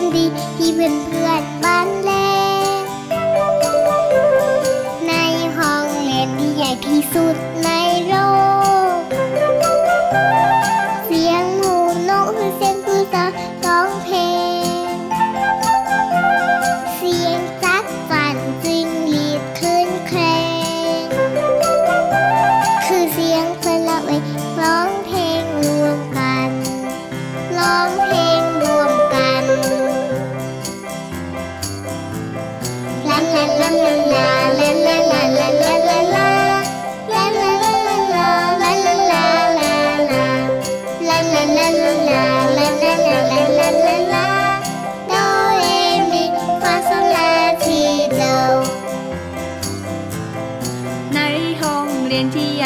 งดีที่เพื่อนเพื่อนบ้านแล ในห้องเรียนที่ใหญ่ที่สุดในโลก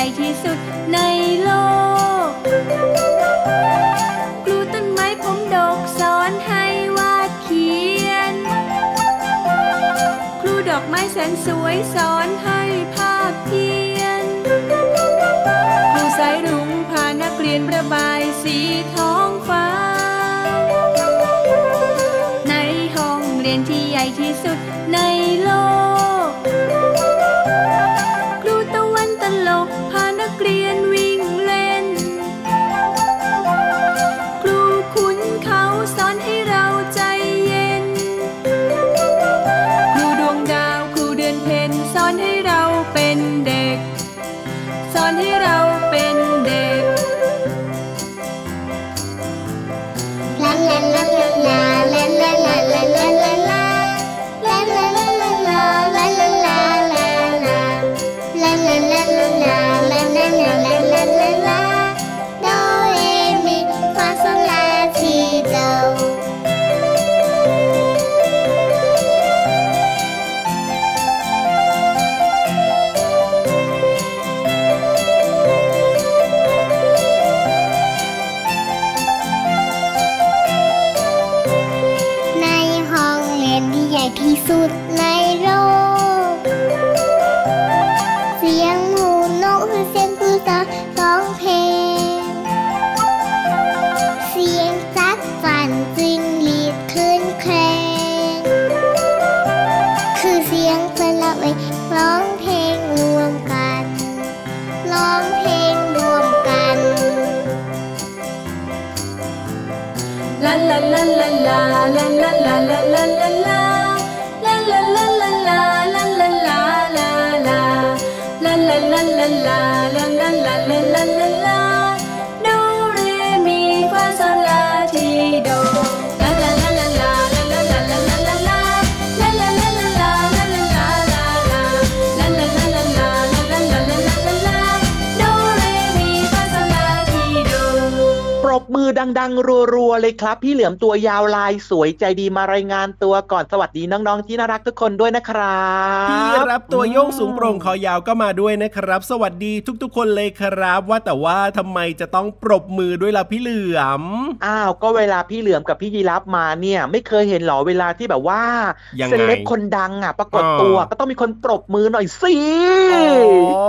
ญ่ที่สุดในโลก ครูต้นไม้ผมดกสอนให้วาดเขียน ครูดอกไม้แสนสวยสอนให้ it out. alive. มือดัง ๆ รัว ๆ เลยครับ พี่เหลือมตัวยาวลายสวยใจดีมารายงานตัวก่อนสวัสดีน้อง ๆ ที่น่ารักทุกคนด้วยนะครับพี่รับตัวโยงสูงโปร่งคอยาวก็มาด้วยนะครับ สวัสดีทุก ๆ คนเลยครับ ว่าแต่ว่าทำไมจะต้องปรบมือด้วยล่ะพี่เหลือมอ้าวก็เวลาพี่เหลือมกับพี่ยีรับมาเนี่ย ไม่เคยเห็นหรอเวลาที่แบบว่ายังไงเซเลบคนดังอะปรากฏอ่าตัวก็ต้องมีคนปรบมือหน่อยสิอ๋อ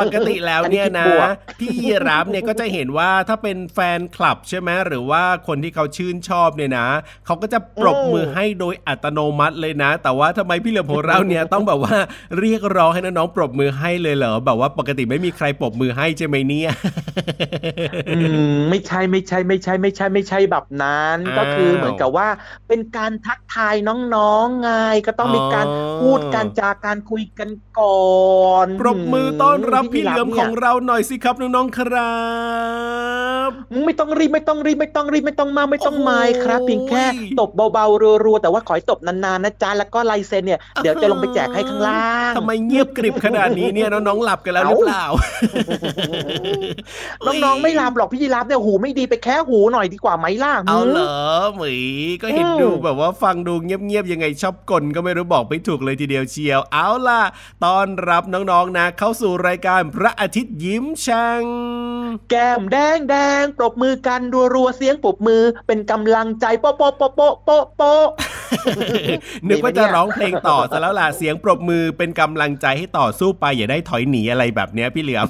ปกติแล้วเนี่ยนะอันนี้คิดบวกพี่ยีรับเนี่ยก็จะเห็นว่าถ้าเป็นแฟนคลับใช่ไหมหรือว่าคนที่เขาชื่นชอบเนี่ยนะเขาก็จะปรบมือให้โดยอัตโนมัติเลยนะ แต่ว่าทำไมพี่เหลือมของเราเนี่ยต้องแบบว่าเรียกร้องให้น้องๆปรบมือให้เลยเหรอแบบว่าปกติไม่มีใครปรบมือให้ใช่ไหมเนี่ยอืมไม่ใช่ไม่ใช่ไม่ใช่ไม่ใช่ไม่ใช่แบบนั้นอ้าวก็คือเหมือนกับว่าเป็นการทักทายน้องๆไงก็ต้องมีการอ๋อพูดการจาการคุยกันก่อนปรบมือต้อนรับพี่เหลือมนี่ของเราหน่อยสิครับน้องๆครับบ ไม่ต้องรีบไม่ต้องรีบไม่ต้องรีบไม่ต้องมาไม่ต้องมายครับโอ้โหเพียงแค่ตบเบาๆรัวๆแต่ว่าขอให้ตบนานๆนะจ๊ะแล้วก็ลายเซ็นเนี่ยเดี๋ยวจะลงไปแจกให้ข้างล่างทำไมเงียบกริบขนาดนี้เนี่ยน้องๆหลับกันแล้วหรือเปล่าน้องๆไม่หลับหรอกพี่ยีรับเนี่ยหูไม่ดีไปแค่หูหน่อยดีกว่าไหมล่ะเอาเหรอหมีก็เห็นอืมดูแบบว่าฟังดูเงียบๆยังไงชอบกลก็ไม่รู้บอกไม่ถูกเลยทีเดียวเชียว เอาล่ะต้อนรับน้องๆนะ เข้าสู่รายการพระอาทิตย์ยิ้มช่างแก้มแดงแดงปรบมือกันรัวๆเสียงปรบมือเป็นกำลังใจโป๊ะโป๊ะโป๊ะโป๊ะโป๊ะโป๊ะนึกว่าดีไหมเนี่ยจะร้องเพลงต่อซะแล้วล่ะเสียงปรบมือเป็นกำลังใจให้ต่อสู้ไปอย่าได้ถอยหนีอะไรแบบเนี้ยพี่เหลือม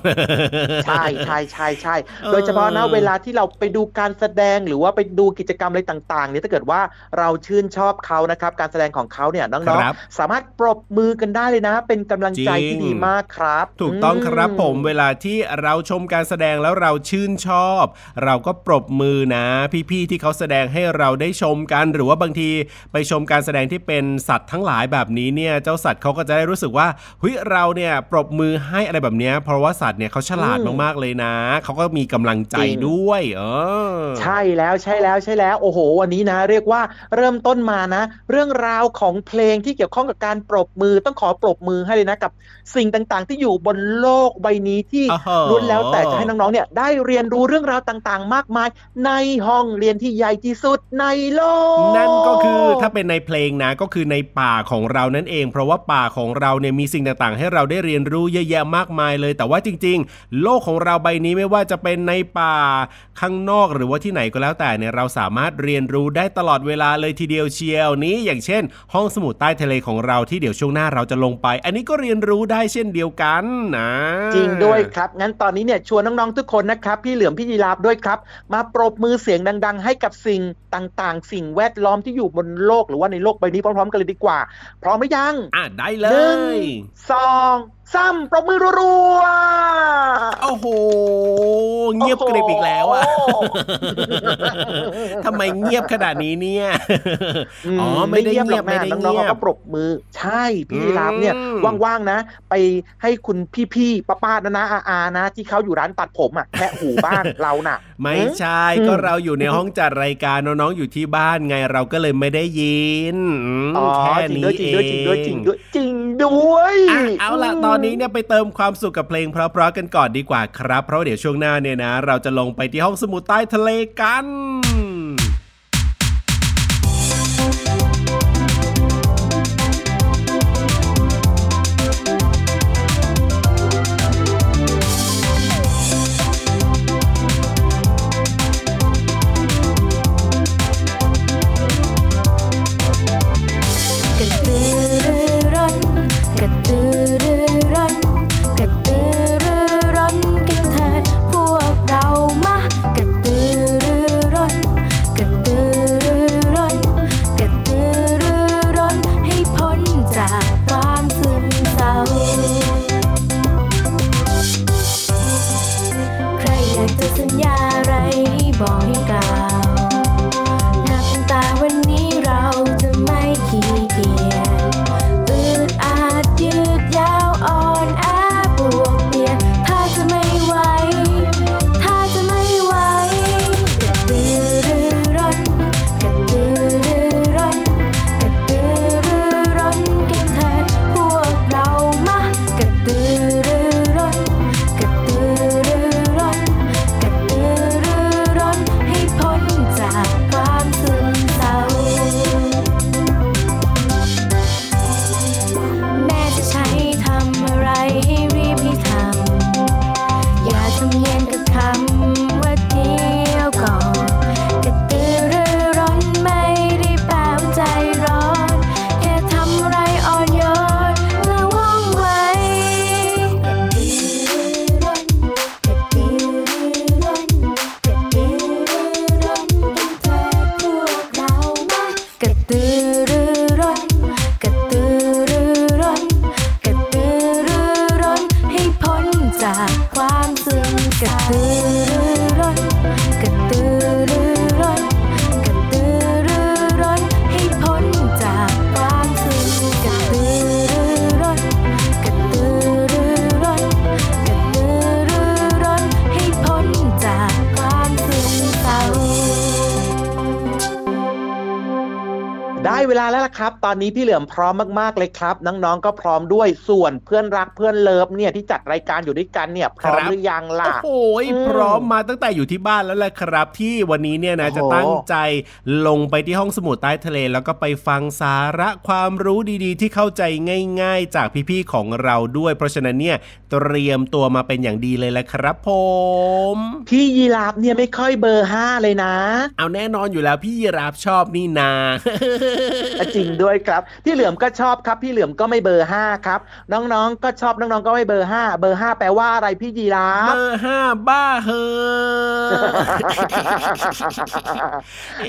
ใช่ใช่ใช่ใช่เออโดยเฉพาะนะเวลาที่เราไปดูการแสดงหรือว่าไปดูกิจกรรมอะไรต่างๆเนี่ยถ้าเกิดว่าเราชื่นชอบเขานะครับการแสดงของเขาเนี่ยน้องครับๆสามารถปรบมือกันได้เลยนะ เป็นกำลังใจจริงที่ดีมากครับ ถูกต้องครับอืผมเวลาที่เราชมการแสดงแล้วเราชื่นชอบเราก็ปรบมือนะพี่ๆที่เขาแสดงให้เราได้ชมกัน หรือว่าบางทีไปชมการแสดงที่เป็นสัตว์ทั้งหลายแบบนี้เนี่ยเจ้าสัตว์เขาก็จะได้รู้สึกว่าเฮ้ยเราเนี่ยปรบมือให้อะไรแบบเนี้ยเพราะว่าสัตว์เนี่ยเขาฉลาดมากๆเลยนะเขาก็มีกำลังใจด้วยเออใช่แล้วใช่แล้วใช่แล้วโอ้โห วันนี้นะ เรียกว่าเริ่มต้นมานะ เรื่องราวของเพลงที่เกี่ยวข้องกับการปรบมือต้องขอปรบมือให้เลยนะกับสิ่งต่างๆ ที่อยู่บนโลกใบนี้ที่อ้าวล้วนแล้วแต่จะให้น้องๆเนี่ยได้เรียนรู้เรื่องราวต่างๆ มากมาย ในห้องเรียนที่ใหญ่ที่สุดในโลก นั่นก็คือถ้าเป็นในเพลงนะก็คือในป่าของเรานั่นเอง เพราะว่าป่าของเราเนี่ยมีสิ่งต่างๆ ให้เราได้เรียนรู้เยอะแยะมากมายเลย แต่ว่าจริง ๆ โลกของเราใบนี้ไม่ว่าจะเป็นในป่าข้างนอกหรือว่าที่ไหนก็แล้วแต่เนี่ยเราสามารถเรียนรู้ได้ตลอดเวลาเลยทีเดียวเชียวนี้ อย่างเช่น ห้องสมุดใต้ทะเลของเราที่เดี๋ยวช่วงหน้าเราจะลงไป อันนี้ก็เรียนรู้ได้เช่นเดียวกันนะ จริงด้วยครับ งั้นตอนนี้เนี่ยชวนน้องๆทุกคนนะครับ พี่เหลือมพี่ยีราฟด้วยครับ มาปรบมือเสียงดัง ๆ ให้กับสิ่งต่างๆ สิ่งแวดล้อมที่อยู่บนโลกหรือว่าในโลกใบนี้พร้อม ๆ กันเลยดีกว่า พร้อมไหมยัง อะได้เลหนึ่งยสองสามปรบมือรัวๆโอ้โห เงียบกริบอีกแล้วอะโอ้โหทำไมเงียบขนาดนี้เนี่ยอ๋อไม่ได้เงียบหรไม่อกได้นะน้องๆเงียเขาบก็ปรบมือ ใช่พี่ยีรับเนี่ยอืมว่างๆนะ ไปให้คุณพี่ๆป้าๆนะนะอาๆนะ ที่เขาอยู่ร้านตัดผมอะแค่หูบ้านเราน่ะ ไม่ใช่อืมก็เราอยู่ในห้องจัดรายการน้องๆอยู่ที่บ้านไงเราก็เลยไม่ได้ยินอืมอ๋อแค่จริงนี้ด้วยจริงเอด้วยจริงด้วยจริงงด้วยจริงด้วยอะเอาล่ะตอนนี้เนี่ยไปเติมความสุขกับเพลงเพราะๆกันก่อนดีกว่าครับ เพราะเดี๋ยวช่วงหน้าเนี่ยนะ เราจะลงไปที่ห้องสมุดใต้ทะเลกัน ครับ ตอนนี้พี่เหลือมพร้อมมากๆเลยครับ น้องๆก็พร้อมด้วยส่วนเพื่อนรักเพื่อน love เนี่ยที่จัดรายการอยู่ด้วยกันเนี่ยพร้อมครับหรือยังล่ะโอ้ยอืมพร้อมมาตั้งแต่อยู่ที่บ้านแล้วแหละครับ ที่วันนี้เนี่ยนะโอ้โหจะตั้งใจลงไปที่ห้องสมุดใต้ทะเล แล้วก็ไปฟังสาระความรู้ดีๆ ที่เข้าใจง่าย ๆ จากพี่ๆของเราด้วย เพราะฉะนั้นเนี่ยเตรียมตัวมาเป็นอย่างดีเลยแหละครับผมพี่ยีราฟเนี่ยไม่ค่อยเบอร์ห้าเลยนะ เอาแน่นอนอยู่แล้วพี่ยีรับชอบนี่นาจริงด้วยครับ พี่เหลือมก็ชอบครับ พี่เหลือมก็ไม่เบอร์ห้าครับ น้องๆ ก็ชอบน้องๆ ก็ไม่เบอร์ห้าเบอร์ห้าแปลว่าอะไรพี่ยีราเบฟอร์ห้าบ้าเฮอ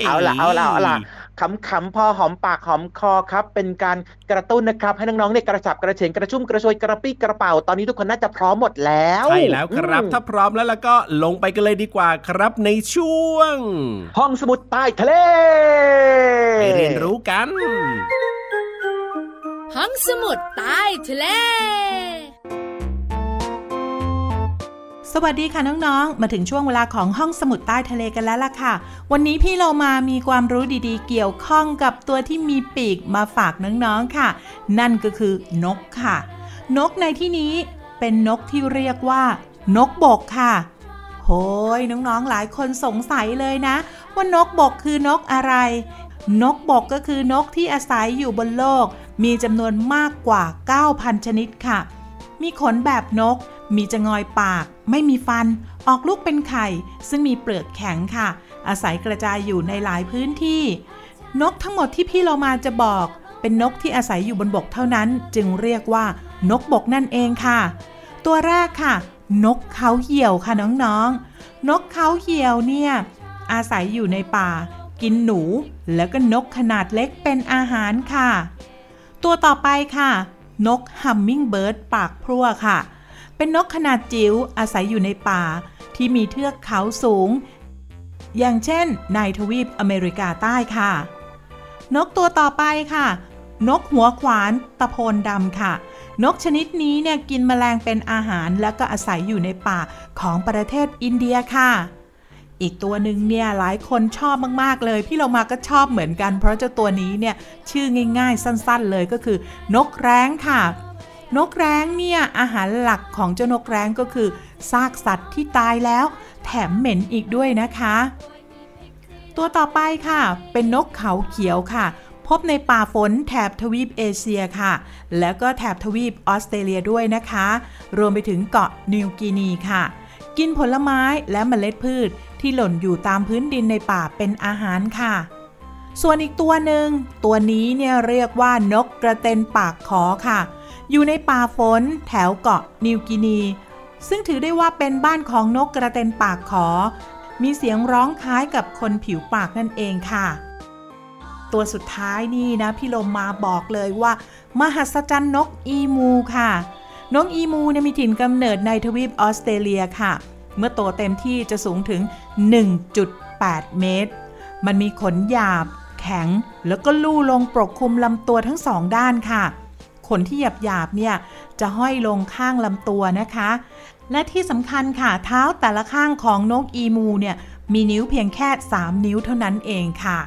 เอาล่ะเอาล่ะเอาล่ะ ขำๆพอหอมปากหอมคอครับ เป็นการกระตุ้นนะครับ ให้น้องๆเนี่ยกระฉับกระเฉงกระชุ่มกระชวยกระปี้กระเป๋า ตอนนี้ทุกคนน่าจะพร้อมหมดแล้วใช่แล้วครับอืมถ้าพร้อมแล้วแล้วก็ลงไปกันเลยดีกว่าครับในช่วง ห้องสมุดใต้ทะเลไปเรียนรู้กัน ห้องสมุดใต้ทะเล สวัสดีค่ะน้องๆ มาถึงช่วงเวลาของห้องสมุดใต้ทะเลกันแล้วล่ะค่ะ วันนี้พี่เรามามีความรู้ดีๆ เกี่ยวข้องกับตัวที่มีปีกมาฝากน้องๆค่ะ นั่นก็คือนกค่ะ นกในที่นี้เป็นนกที่เรียกว่า นกบกค่ะโหยน้องๆหลายคนสงสัยเลยนะ ว่านกบกคือนกอะไร นกบกก็คือนกที่อาศัยอยู่บนโลก มีจำนวนมากกว่า 9,000 ชนิดค่ะ มีขนแบบนก มีจงอยปาก ไม่มีฟัน ออกลูกเป็นไข่ ซึ่งมีเปลือกแข็งค่ะ อาศัยกระจายอยู่ในหลายพื้นที่ นกทั้งหมดที่พี่เรามาจะบอก เป็นนกที่อาศัยอยู่บนบกเท่านั้น จึงเรียกว่านกบกนั่นเองค่ะ ตัวแรกค่ะ นกเขาเหี่ยวค่ะน้องๆนกเขาเหี่ยวเนี่ยอาศัยอยู่ในป่า กินหนู แล้วก็นกขนาดเล็กเป็นอาหารค่ะ ตัวต่อไปค่ะ นกฮัมมิงเบิร์ดปากพรั่วค่ะ เป็นนกขนาดจิ๋วอาศัยอยู่ในป่า ที่มีเทือกเขาสูง อย่างเช่น ในทวีปอเมริกาใต้ค่ะ นกตัวต่อไปค่ะ นกหัวขวานตะโพนดำค่ะ นกชนิดนี้เนี่ยกินแมลงเป็นอาหารแล้วก็อาศัยอยู่ในป่าของประเทศอินเดียค่ะอีกตัวหนึ่งเนี่ยหลายคนชอบมากๆเลย พี่เรามาก็ชอบเหมือนกัน เพราะเจ้าตัวนี้เนี่ยชื่อง่าย ๆ สั้น ๆ เลยก็คือ นกแร้งค่ะ นกแร้งเนี่ย อาหารหลักของเจ้านกแร้งก็คือ ซากสัตว์ที่ตายแล้ว แถมเหม็นอีกด้วยนะคะ ตัวต่อไปค่ะ เป็นนกเขาเขียวค่ะ พบในป่าฝนแถบทวีปเอเชียค่ะ แล้วก็แถบทวีปออสเตรเลียด้วยนะคะ รวมไปถึงเกาะนิวกินีค่ะ กินผลไม้และเมล็ดพืชที่หล่นอยู่ตามพื้นดินในป่าเป็นอาหารค่ะส่วนอีกตัวหนึ่งตัวนี้เนี่ยเรียกว่านกกระเต็นปากขอค่ะ อยู่ในป่าฝนแถวเกาะนิวกินี ซึ่งถือได้ว่าเป็นบ้านของนกกระเต็นปากขอ มีเสียงร้องคล้ายกับคนผิวปากนั่นเองค่ะ ตัวสุดท้ายนี่นะพี่ลมมาบอกเลยว่า มหัศจรรย์นกอีมูค่ะ นกอีมูเนี่ยมีถิ่นกำเนิดในทวีปออสเตรเลียค่ะ เมื่อโตเต็มที่จะสูงถึง 1.8 เมตร มันมีขนหยาบ แข็งแล้วก็ลู่ลงปกคลุมลำตัวทั้งสองด้านค่ะ ขนที่หยาบหยาบๆเนี่ยจะห้อยลงข้างลำตัวนะคะ และที่สำคัญค่ะเท้าแต่ละข้างของนกอีมูเนี่ยมีนิ้วเพียงแค่ 3 นิ้วเท่านั้นเองค่ะ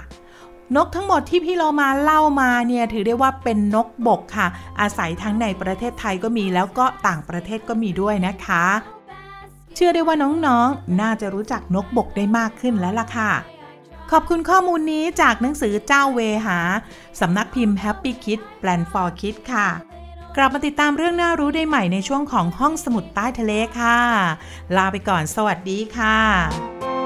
นกทั้งหมดที่พี่เรามาเล่ามาเนี่ยถือได้ว่าเป็นนกบกค่ะ อาศัยทั้งในประเทศไทยก็มีแล้วก็ต่างประเทศก็มีด้วยนะคะ เชื่อได้ว่าน้องๆน่าจะรู้จักนกบกได้มากขึ้นแล้วล่ะค่ะ ขอบคุณข้อมูลนี้จากหนังสือเจ้าเวหา สำนักพิมพ์ Happy Kid Plan for Kids ค่ะ กลับมาติดตามเรื่องน่ารู้ได้ใหม่ในช่วงของห้องสมุดใต้ทะเลค่ะ ลาไปก่อนสวัสดีค่ะ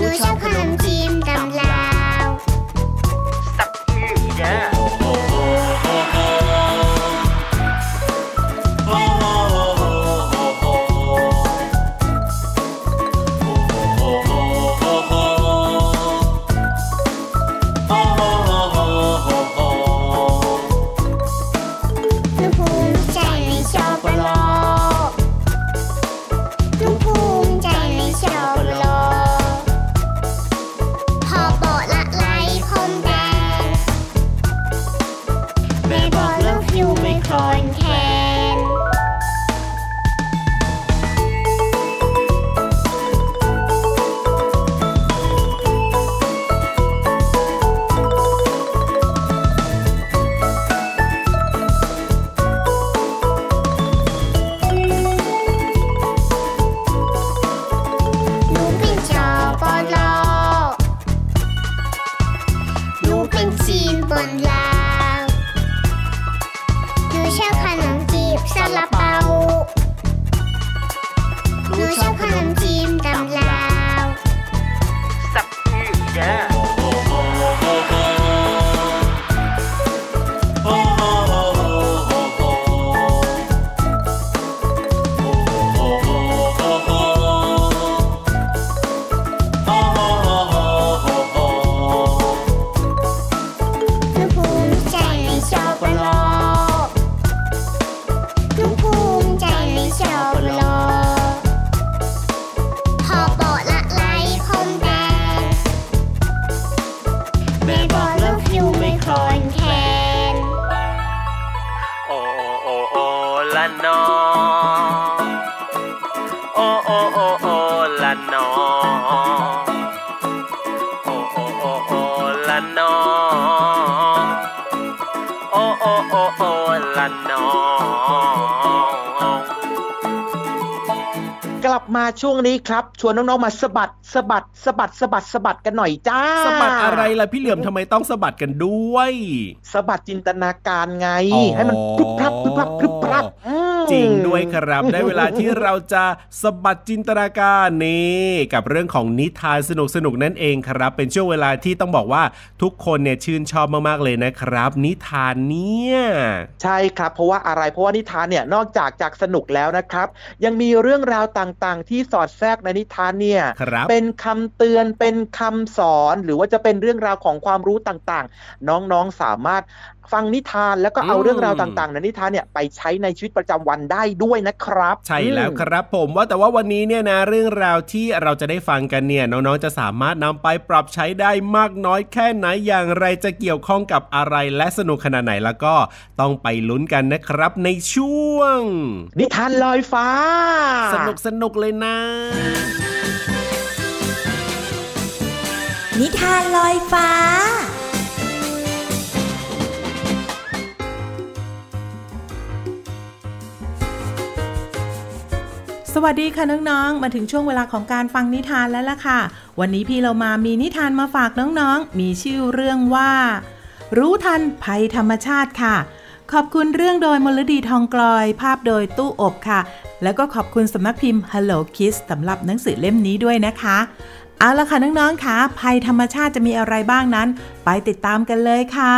有一些 ช่วงนี้ครับ ชวนน้องๆมาสะบัดสะบัดสะบัดสะบัดสะบัดกันหน่อยจ้าสะบัดอะไรล่ะพี่เหลือมทำไมต้องสะบัดกันด้วยสะบัดจินตนาการไงอ๋อให้มันพรึบพรับพรึบพรับพรึบพรับอืม จริงด้วยครับ ได้เวลาที่เราจะสะบัดจินตนาการนี่กับเรื่องของนิทานสนุกๆนั่นเองครับ เป็นช่วงเวลาที่ต้องบอกว่าทุกคนเนี่ยชื่นชอบมากๆเลยนะครับ นิทานเนี่ยใช่ครับ เพราะว่าอะไรเพราะว่านิทานเนี่ยนอกจากจากสนุกแล้วนะครับ ยังมีเรื่องราวต่างๆ ที่สอดแทรกในนิทานเนี่ยครับเป็นคำเตือนเป็นคำสอน หรือว่าจะเป็นเรื่องราวของความรู้ต่างๆ น้องๆสามารถ ฟังนิทานแล้วก็เอาอืมเรื่องราวต่างๆในนิทานเนี่ยไปใช้ในชีวิตประจำวันได้ด้วยนะครับ ใช่แล้วอืมครับผมว่าแต่ว่าวันนี้เนี่ยนะเรื่องราวที่เราจะได้ฟังกันเนี่ยน้องๆจะสามารถนำไปปรับใช้ได้มากน้อยแค่ไหนอย่างไรจะเกี่ยวข้องกับอะไรและสนุกขนาดไหนแล้วก็ต้องไปลุ้นกันนะครับในช่วง นิทานลอยฟ้า สนุกสนุกเลยนะ นิทานลอยฟ้า วัสดีค่ะน้องๆ มาถึงช่วงเวลาของการฟังนิทานแล้วล่ะค่ะ วันนี้พี่เรามามีนิทานมาฝากน้องๆ มีชื่อเรื่องว่า รู้ทันภัยธรรมชาติค่ะ ขอบคุณเรื่องโดยมลดีทองกลอย ภาพโดยตู้อบค่ะ แล้วก็ขอบคุณสำนักพิมพ์ Hello Kids สำหรับหนังสือเล่มนี้ด้วยนะคะ เอาละค่ะน้องๆค่ะภัยธรรมชาติจะมีอะไรบ้างนั้น ไปติดตามกันเลยค่ะ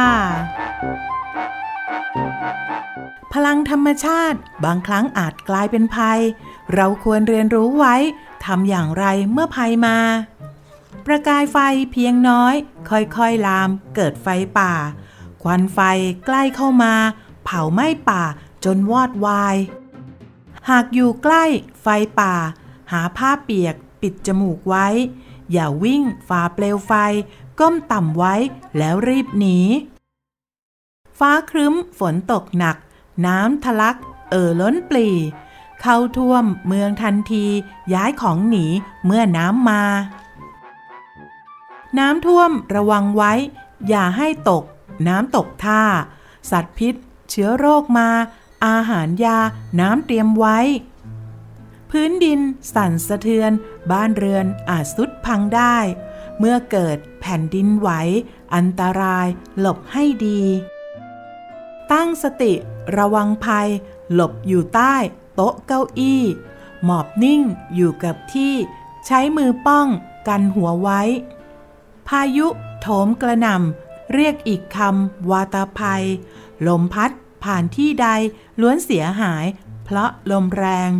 พลังธรรมชาติ บางครั้งอาจกลายเป็นภัย เราควรเรียนรู้ไว้ทำอย่างไรเมื่อภัยมา ประกายไฟเพียงน้อย ค่อยๆลามเกิดไฟป่า ควันไฟใกล้เข้ามา เผาไหม้ป่าจนวอดวาย หากอยู่ใกล้ไฟป่า หาผ้าเปียกปิดจมูกไว้ อย่าวิ่งฝ่าเปลวไฟ ก้มต่ำไว้แล้วรีบหนี ฟ้าครึ้มฝนตกหนัก น้ำทะลัก เอ่อล้นปลี เข้าท่วมเมืองทันที ย้ายของหนีเมื่อน้ำมา น้ำท่วมระวังไว้ อย่าให้ตก น้ำตกท่า สัตว์พิษ เชื้อโรคมา อาหารยา น้ำเตรียมไว้ พื้นดินสั่นสะเทือน บ้านเรือนอาจสุดพังได้ เมื่อเกิดแผ่นดินไหว อันตรายหลบให้ดี ตั้งสติระวังภัย หลบอยู่ใต้ โต๊ะเก้าอี้ หมอบนิ่งอยู่กับที่ใช้มือป้องกันหัวไว้ พายุโถมกระหน่ำเรียกอีกคำวาตาภัย ลมพัดผ่านที่ใดล้วนเสียหาย เพราะลมแรง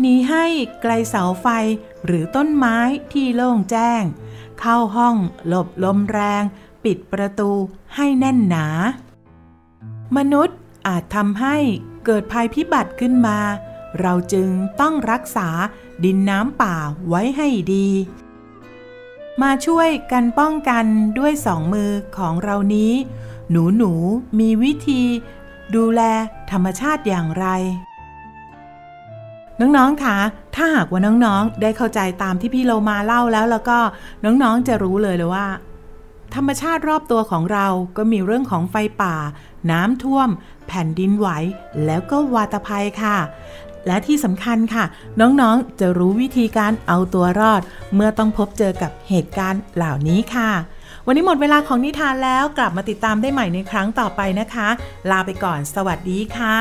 หนีให้ไกลเสาไฟหรือต้นไม้ที่โล่งแจ้ง เข้าห้องหลบลมแรง ปิดประตูให้แน่นหนา มนุษย์อาจทำให้ เกิดภัยพิบัติขึ้นมา เราจึงต้องรักษาดินน้ำป่าไว้ให้ดี มาช่วยกันป้องกันด้วยสองมือของเรานี้ หนูหนูมีวิธี ดูแลธรรมชาติอย่างไร น้องๆคะถ้าหากว่าน้องๆ ได้เข้าใจตามที่พี่โลมาเล่าแล้วแล้วก็น้องๆจะรู้เลยเลยว่า ธรรมชาติรอบตัวของเราก็มีเรื่องของไฟป่า น้ำท่วม แผ่นดินไหว แล้วก็วาตภัยค่ะ และที่สำคัญค่ะ น้องๆ จะรู้วิธีการเอาตัวรอด เมื่อต้องพบเจอกับเหตุการณ์เหล่านี้ค่ะ วันนี้หมดเวลาของนิทานแล้วกลับมาติดตามได้ใหม่ในครั้งต่อไปนะคะ ลาไปก่อน สวัสดีค่ะ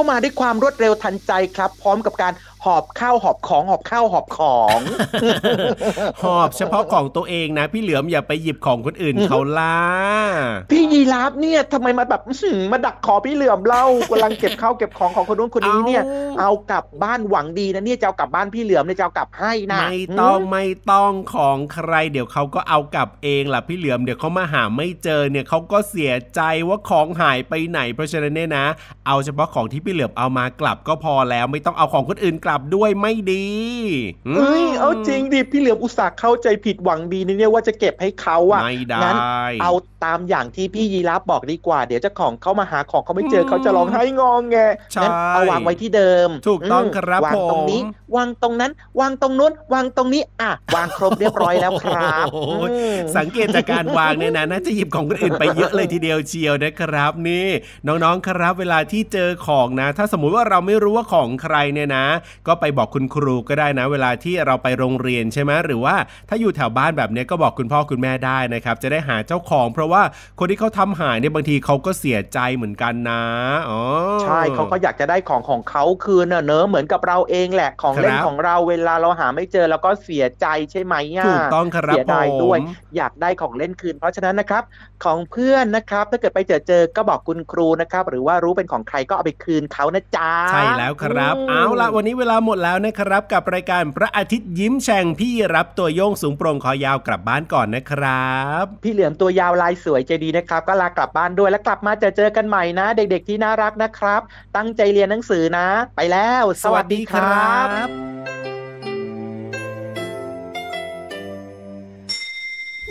เข้ามาด้วยความรวดเร็วทันใจครับ พร้อมกับการ หอบข้าวหอบของหอบข้าวหอบของ หอบเฉพาะของตัวเองนะ พี่เหลือมอย่าไปหยิบของคนอื่นเขาล่ะพี่ยีราฟเนี่ยทำไมมาแบบอื้อหือมาดักคอพี่เหลือมเล่ากำลังเก็บข้าวเก็บของของคนนู้นคนนี้เนี่ยเอาเอากลับบ้านหวังดีนะเนี่ยจะเอากลับบ้านพี่เหลือมเนี่ยจะเอากลับให้นะไม่ต้องไม่ต้องของใคร เดี๋ยวเขาก็เอากลับเองล่ะพี่เหลือมเดี๋ยวเขามาหาไม่เจอเนี่ยเขาก็เสียใจว่าของหายไปไหน เพราะฉะนั้นเนี่ยนะ เอาเฉพาะของที่พี่เหลือมเอามากลับก็พอแล้วไม่ต้องเอาของคนอื่นกลับด้วยไม่ดีมเอ้ยเอาจริงดิพี่เหลือมอุตส่าห์เข้าใจผิดหวังดีนะเนี่ยว่าจะเก็บให้เขาอะไม่ได้งั้นเอาตามอย่างที่พี่ยีราฟบอกดีกว่า เดี๋ยวเจ้าของเขามาหาของเขาไม่เจออืมเขาจะร้องไห้งองแงใช่งั้นเอาวางไว้ที่เดิม ถูกต้องมครับวางตรงนี้ผมวางตรงนั้น วางตรงนู้น วางตรงนี้อะวางครบเรียบร้อยแล้วครับโอ้โหอืมสังเกตจากการวางเนี่ยนะน่าจะหยิบของคนอื่นไปเยอะเลยทีเดียวเชียวนะครับนี่ น้องๆครับเวลาที่เจอของนะ ถ้าสมมุติว่าเราไม่รู้ว่าของใครเนี่ยนะก็ไปบอกคุณครูก็ได้นะ เวลาที่เราไปโรงเรียนใช่ไหมหรือว่าถ้าอยู่แถวบ้านแบบเนี้ยก็บอกคุณพ่อคุณแม่ได้นะครับ จะได้หาเจ้าของ เพราะว่าคนที่เขาทำหายเนี่ยบางทีเขาก็เสียใจเหมือนกันนะอ๋อใช่เขาก็อยากจะได้ของของเขาคืนน่ะเนอะเหมือนกับเราเองแหละของเล่นครับของเราเวลาเราหาไม่เจอแล้วก็เสียใจใช่ไหมอะถูกต้องครับเสียดายผมด้วย อยากได้ของเล่นคืน เพราะฉะนั้นนะครับ ของเพื่อนนะครับ ถ้าเกิดไปเจอเจอก็บอกคุณครูนะครับ หรือว่ารู้เป็นของใครก็เอาไปคืนเขานะจ๊ะใช่แล้วครับมเอาละวันนี้เวลาหมดแล้วนะครับ กับรายการพระอาทิตย์ยิ้มแฉ่งพี่รับตัวโยงสูงโปร่งคอยาวกลับบ้านก่อนนะครับ พี่เหลือมตัวยาวลายสวยใจดีนะครับ ก็ลากลับบ้านด้วยแล้วกลับมาเจอเจอกันใหม่นะ เด็กๆที่น่ารักนะครับ ตั้งใจเรียนหนังสือนะ ไปแล้ว สวัสดีครับ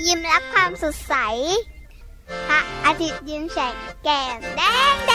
ยิ้มรับความสดใสพระอาทิตย์ยิ้มแฉกแก้มแดงแด